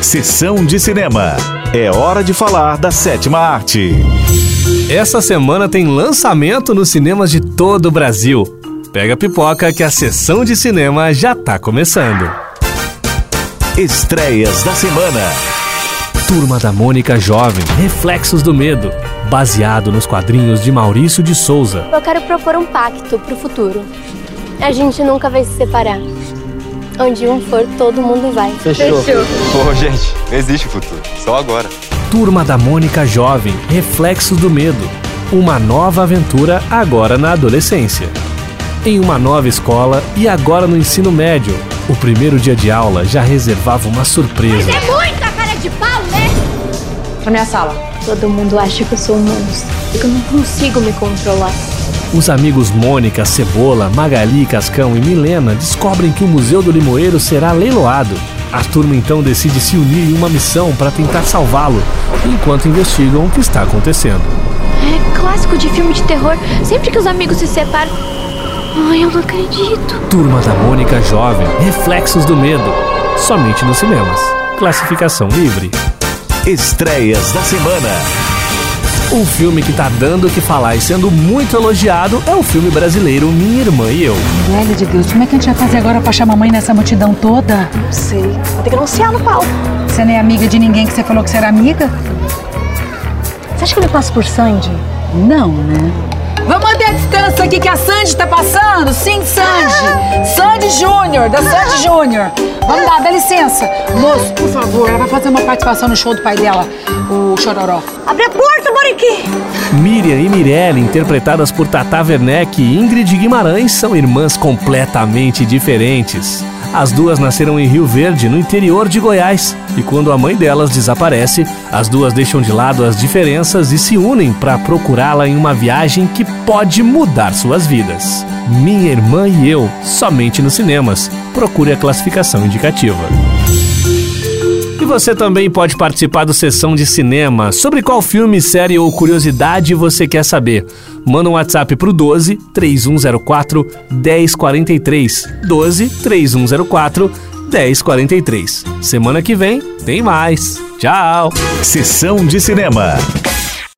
Sessão de cinema. É hora de falar da sétima arte. Essa semana tem lançamento nos cinemas de todo o Brasil. Pega a pipoca que a sessão de cinema já tá começando. Estreias da semana. Turma da Mônica Jovem, Reflexos do Medo, baseado nos quadrinhos de Maurício de Souza. Eu quero propor um pacto pro futuro. A gente nunca vai se separar. Onde um for, todo mundo vai. Fechou. Pô, gente, não existe futuro. Só agora. Turma da Mônica Jovem, Reflexos do Medo. Uma nova aventura agora na adolescência. Em uma nova escola e agora no ensino médio, o primeiro dia de aula já reservava uma surpresa. É muita cara de pau, né? Pra minha sala. Todo mundo acha que eu sou um monstro. Que eu não consigo me controlar. Os amigos Mônica, Cebola, Magali, Cascão e Milena descobrem que o Museu do Limoeiro será leiloado. A turma então decide se unir em uma missão para tentar salvá-lo, enquanto investigam o que está acontecendo. É clássico de filme de terror. Sempre que os amigos se separam. Ai, eu não acredito. Turma da Mônica Jovem, Reflexos do Medo. Somente nos cinemas. Classificação livre. Estreias da semana. Um filme que tá dando o que falar e sendo muito elogiado é o filme brasileiro Minha Irmã e Eu. Velho de Deus, como é que a gente vai fazer agora pra achar a mamãe nessa multidão toda? Não sei. Vou ter que anunciar no palco. Você nem é amiga de ninguém que você falou que você era amiga? Você acha que eu me passo por Sandy? Não, né? Vamos manter a distância aqui que a Sandy tá passando. Sim, Sandy. Sandy Júnior, da Sandy Júnior. Vamos lá, dá licença. Moço, por favor, ela vai fazer uma participação no show do pai dela, o Chororó. Abre a porta, Boriqui! Miriam e Mirelle, interpretadas por Tata Werneck e Ingrid Guimarães, são irmãs completamente diferentes. As duas nasceram em Rio Verde, no interior de Goiás, e quando a mãe delas desaparece, as duas deixam de lado as diferenças e se unem para procurá-la em uma viagem que pode mudar suas vidas. Minha Irmã e Eu, somente nos cinemas. Procure a classificação indicativa. Você também pode participar do Sessão de Cinema. Sobre qual filme, série ou curiosidade você quer saber? Manda um WhatsApp pro 12 3104 1043. 12 3104 1043. Semana que vem tem mais. Tchau! Sessão de cinema.